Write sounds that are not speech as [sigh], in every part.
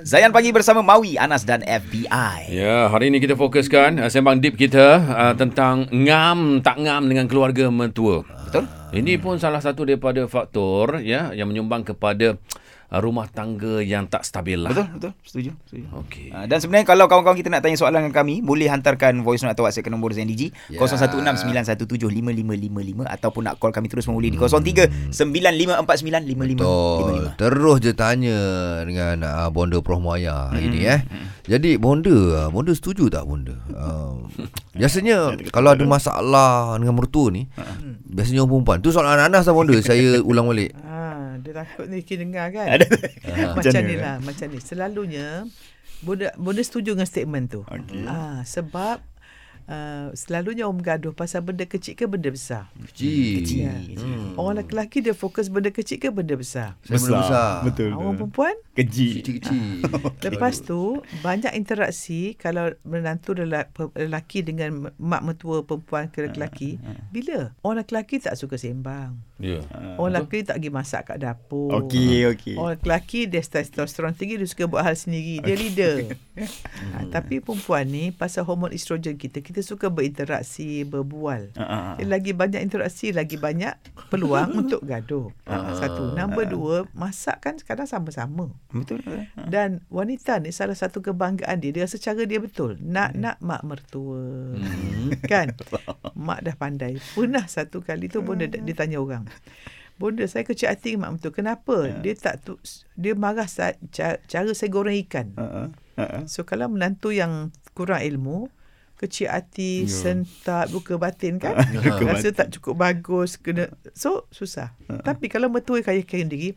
Zayan Pagi bersama Maui, Anas dan FBI. Ya, hari ini kita fokuskan uh, sembang deep kita uh, tentang ngam tak ngam dengan keluarga mentua. Betul? Ini pun salah satu daripada faktor ya yang menyumbang kepada rumah tangga yang tak stabil lah. Betul, betul. Setuju, setuju. Okey. Uh, dan sebenarnya kalau kawan-kawan kita nak tanya soalan dengan kami, boleh hantarkan voice note atau WhatsApp ke nombor ZNDG Ya. 0169175555 ataupun nak call kami terus boleh di Hmm. 0395495555. Betul. Terus je tanya dengan uh, Bonda Prof Muaya hari ni eh. Jadi Bonda, uh, Bonda setuju tak Bonda? Uh, biasanya [laughs] kalau ada masalah dengan mertua ni, biasanya orang perempuan. Tu soalan Anas lah Bonda, saya ulang balik. Dia takut ni kita dengar kan. Ada. [laughs] macam ni lah, macam ni. Selalunya Bonda Bonda setuju dengan statement tu. Okey. Ah, sebab uh, selalunya orang bergaduh pasal benda kecil ke benda besar. Kecil. Kecil. Ya. Orang lelaki dia fokus benda kecil ke benda besar. Saya benda besar. Betul. Orang perempuan Keji. Kecil-kecil. [laughs] [laughs] Lepas tu banyak interaksi kalau menantu lelaki, lelaki dengan mak mertua perempuan ke lelaki. Bila? Orang lelaki tak suka sembang. Ya. Orang lelaki tak pergi masak kat dapur. Okey, okey. Orang lelaki dia testosteron tinggi dia suka buat hal sendiri. Dia leader. ha, [laughs] tapi perempuan ni pasal hormon estrogen kita kita suka berinteraksi, berbual. Dia lagi banyak interaksi, lagi banyak peluang [laughs] untuk gaduh. Satu. Number dua, masak kan kadang sama-sama. Betul. Dan wanita ni salah satu kebanggaan dia, dia rasa cara dia betul. Nak nak mak mertua. [laughs] kan? [laughs] Mak dah pandai. Pernah satu kali tu pun dia, dia tanya orang. Bonda saya kecil hati dengan mak mertua. Kenapa? Dia tak tu, dia marah sa, cara, cara saya goreng ikan. Ah, ah. So kalau menantu yang kurang ilmu, kecil hati, sentak, buka batin kan? [laughs] Buka Rasa tak cukup bagus, kena so susah. Tapi kalau mertua kaya kaya diri,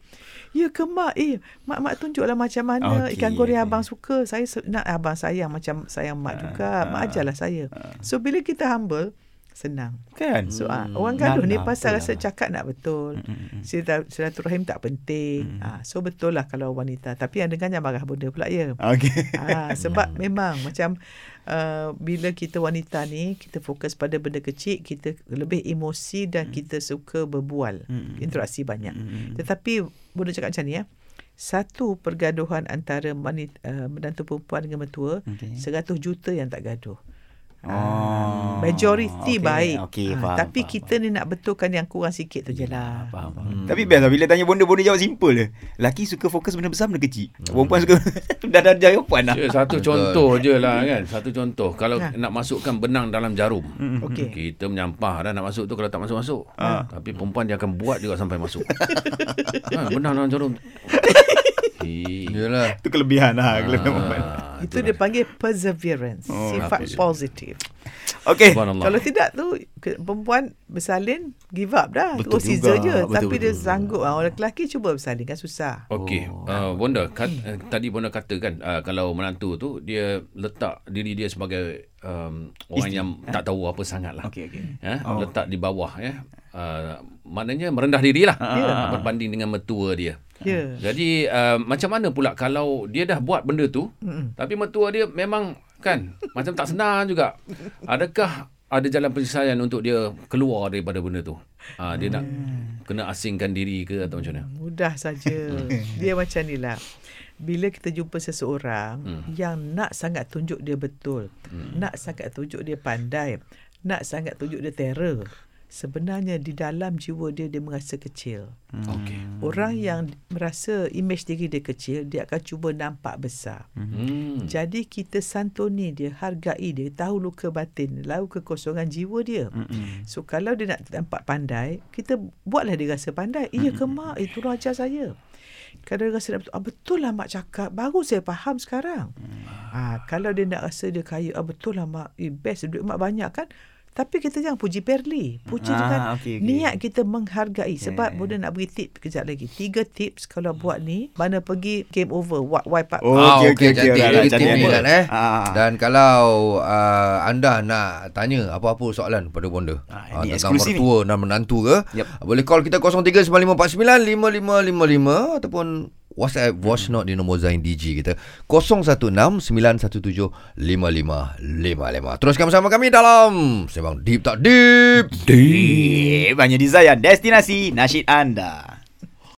ya ke mak, eh mak-mak tunjuklah macam mana Okey, ikan goreng abang suka. Saya nak abang sayang macam sayang mak juga. Mak ajarlah saya. So bila kita humble, senang. Kan? So ah, orang gaduh ni pasal rasa lah. cakap nak betul. Silat- Silaturahim tak penting. Ah, so betul lah kalau wanita. Tapi yang dengarnya marah benda pula ya. Okey. Ah, sebab [laughs] memang macam uh, bila kita wanita ni kita fokus pada benda kecil, kita lebih emosi dan kita suka berbual, interaksi banyak. Tetapi boleh cakap macam ni ya. Satu pergaduhan antara wanita, uh, menantu perempuan dengan mertua, Okey. 100 juta yang tak gaduh. Oh. Majoriti Okey, baik. okey, Ah, faham, tapi faham, kita ni nak betulkan yang kurang sikit tu je lah. Faham, faham. Hmm. Tapi biasa bila tanya bonda bonda jawab simple je. Laki suka fokus benda besar benda kecil. Perempuan suka [laughs] dah dah jawapan lah. Ya, satu contoh je lah kan. Satu contoh. Kalau Ha. nak masukkan benang dalam jarum. Okey. Kita menyampah dah nak masuk tu kalau tak masuk-masuk. Tapi perempuan dia akan buat juga sampai masuk. [laughs] ha, benang dalam jarum. [laughs] Yalah. Itu kelebihan lah kelebihan perempuan. Itu dia panggil perseverance, Oh, sifat positif. Okey. Kalau tidak tu perempuan bersalin give up dah. Betul Terus juga. je. Betul, Tapi dia betul. sanggup. Ah, Orang lelaki cuba bersalin kan susah. Okey, oh. uh, Bonda, kat, uh, tadi Bonda kata kan uh, kalau menantu tu dia letak diri dia sebagai um, orang Isteri. yang tak tahu apa sangat lah. Okey okey. Ya, Oh. letak di bawah ya. Uh, maknanya merendah diri lah Ah. berbanding dengan mertua dia. Ya. Jadi uh, macam mana pula kalau dia dah buat benda tu Mm-mm. tapi mertua dia memang kan macam tak senang juga. Adakah ada jalan penyelesaian untuk dia keluar daripada benda tu? Ha, dia nak kena asingkan diri ke atau macam mana? Mudah saja. dia macam ni lah. Bila kita jumpa seseorang Hmm. yang nak sangat tunjuk dia betul, nak sangat tunjuk dia pandai, nak sangat tunjuk dia terror, sebenarnya di dalam jiwa dia dia merasa kecil. Okey. Orang yang merasa image diri dia kecil, dia akan cuba nampak besar. Hmm. Jadi kita santuni dia, hargai dia, tahu luka batin, tahu kekosongan jiwa dia. Mm-mm. So kalau dia nak nampak pandai, kita buatlah dia rasa pandai. Iya ke mak, itu ajar saya. Kalau dia rasa betul, ah, betul lah mak cakap, baru saya faham sekarang. Ah, kalau dia nak rasa dia kaya, ah, betul lah mak, eh, best duit mak banyak kan. Tapi kita jangan puji Perli. Puji Ah, dengan okey, okey. niat kita menghargai. Sebab Yeah. boleh nak beri tip kejap lagi. Tiga tips kalau buat ni, mana pergi game over, wipe, wipe up. Oh, okey, okey, okey, okey. cantik. Jadi cantik, cantik. kan eh. Ah. Dan kalau uh, anda nak tanya apa-apa soalan pada Bonda Ah, uh, tentang eksklusif ni. mertua dan menantu ke, Yep. boleh call kita 0395495555 ataupun WhatsApp voice note di nombor Zain DG kita 0169175555. Teruskan bersama kami dalam Sembang Deep Tak Deep. Deep. Hanya di Zayan, destinasi nasyid anda.